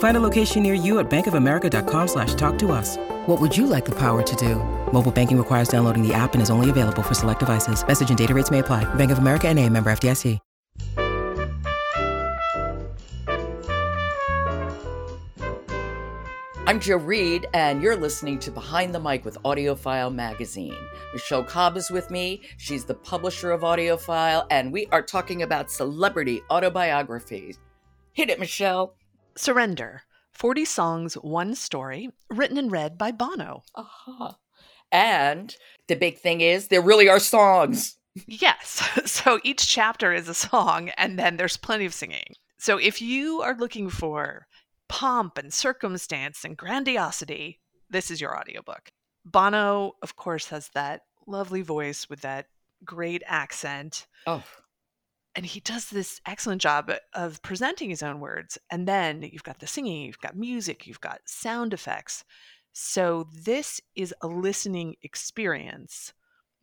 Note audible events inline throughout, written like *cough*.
Find a location near you at bankofamerica.com slash talk to us. What would you like the power to do? Mobile banking requires downloading the app and is only available for select devices. Message and data rates may apply. Bank of America and a member FDIC. I'm Jo Reed, and you're listening to Behind the Mic with AudioFile Magazine. Michelle Cobb is with me. She's the publisher of AudioFile, and we are talking about celebrity autobiographies. Hit it, Michelle. Surrender 40 Songs, One Story, written and read by Bono. Uh-huh. And the big thing is, there really are songs. Yes. *laughs* So each chapter is a song, and then there's plenty of singing. So if you are looking for pomp and circumstance and grandiosity, this is your audiobook. Bono, of course, has that lovely voice with that great accent. Oh, And he does this excellent job of presenting his own words. And then you've got the singing, you've got music, you've got sound effects. So this is a listening experience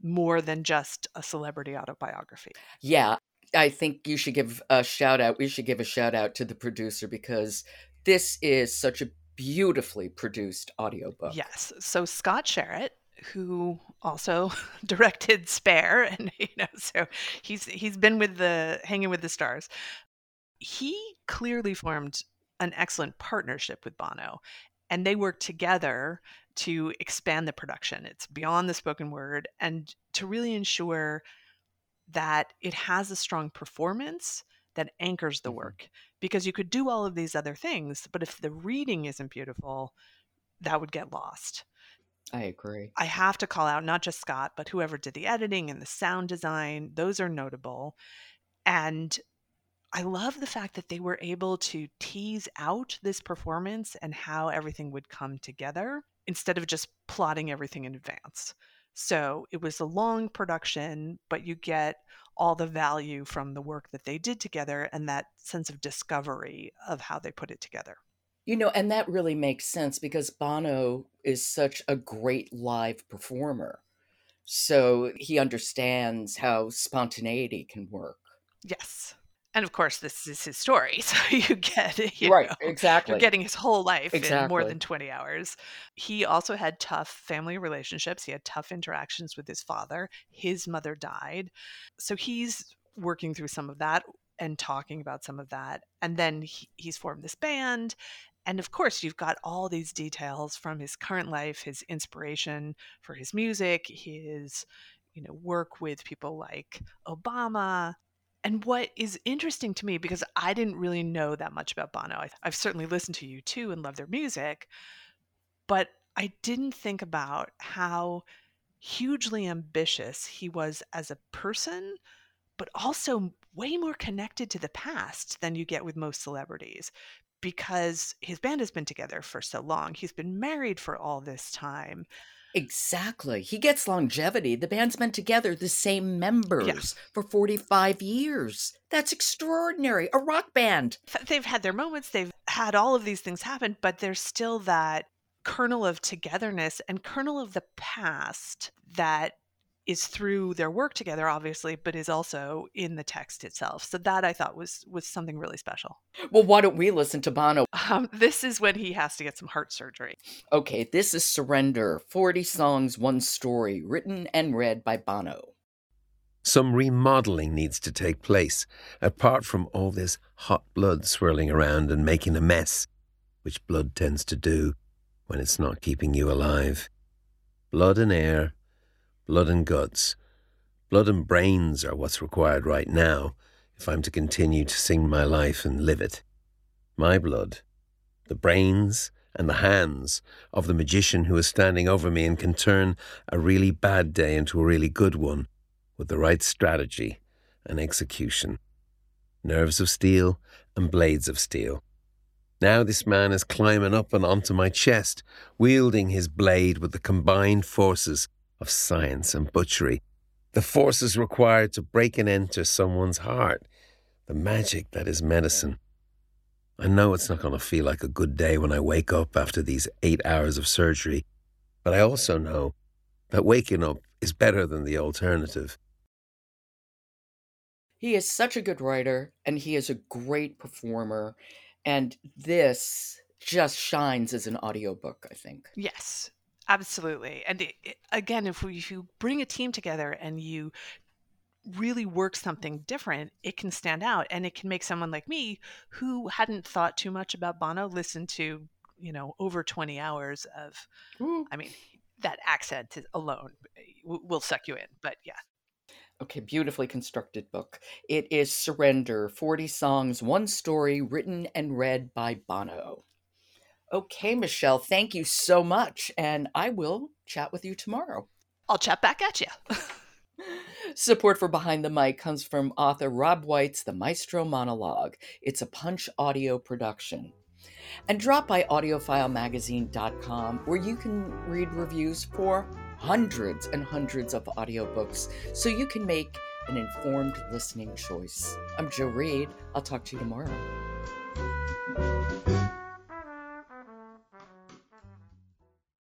more than just a celebrity autobiography. yeah. I think you should give a shout out. We should give a shout out to the producer because this is such a beautifully produced audiobook. Yes. So Scott Sherratt, who also *laughs* directed Spare, *laughs* and you know, so he's he's been with the hanging with the stars. He clearly formed an excellent partnership with Bono, and they worked together to expand the production. It's beyond the spoken word, and to really ensure that it has a strong performance that anchors the Mhm. work. Because you could do all of these other things, but if the reading isn't beautiful, that would get lost. I agree. I have to call out not just Scott, but whoever did the editing and the sound design. Those are notable. And I love the fact that they were able to tease out this performance and how everything would come together instead of just plotting everything in advance. So it was a long production, but you get all the value from the work that they did together and that sense of discovery of how they put it together. You know, and that really makes sense because Bono is such a great live performer. So he understands how spontaneity can work. Yes. And of course, this is his story. *laughs* So you get, you right, know, exactly. You're getting his whole life in more than 20 hours. He also had tough family relationships. He had tough interactions with his father. His mother died. So he's working through some of that and talking about some of that. And then he, he's formed this band. And of course, you've got all these details from his current life, his inspiration for his music, his you know work with people like Obama, and what is interesting to me, because I didn't really know that much about Bono, I've certainly listened to U2 and love their music, but I didn't think about how hugely ambitious he was as a person, but also way more connected to the past than you get with most celebrities because his band has been together for so long. He's been married for all this time. Exactly. He gets longevity. The band's been together, the same members for 45 years. That's extraordinary. A rock band. They've had their moments, they've had all of these things happen, but there's still that kernel of togetherness and kernel of the past that is through their work together obviously but is also in the text itself so that i thought was was something really special Well, why don't we listen to Bono? um, this is when he has to get some heart surgery Okay, this is Surrender 40 Songs, One Story, written and read by Bono. Some remodeling needs to take place, apart from all this hot blood swirling around and making a mess, which blood tends to do when it's not keeping you alive. Blood and air, blood and guts, blood and brains are what's required right now if I'm to continue to sing my life and live it. My blood, the brains and the hands of the magician who is standing over me and can turn a really bad day into a really good one with the right strategy and execution. Nerves of steel and blades of steel. Now this man is climbing up and onto my chest, wielding his blade with the combined forces of science and butchery. The forces required to break and enter someone's heart. The magic that is medicine. I know it's not going to feel like a good day when I wake up after these eight hours of surgery, but I also know that waking up is better than the alternative. He is such a good writer and he is a great performer. And this just shines as an audiobook, I think. Yes, absolutely. And it, it, again, if, we, if you bring a team together and you really work something different, it can stand out and it can make someone like me who hadn't thought too much about Bono listen to, you know, over 20 hours of, Ooh. I mean, that accent alone eh, will suck you in. But yeah, Okay, beautifully constructed book. It is Surrender 40 Songs, One Story, written and read by Bono. Okay, Michelle, thank you so much. And I will chat with you tomorrow. I'll chat back at you. *laughs* Support for Behind the Mic comes from author Rob White's The Maestro Monologue. It's a punch audio production. And drop by audiofilemagazine.com where you can read reviews for hundreds and hundreds of audiobooks so you can make an informed listening choice. I'm Jo Reed. I'll talk to you tomorrow.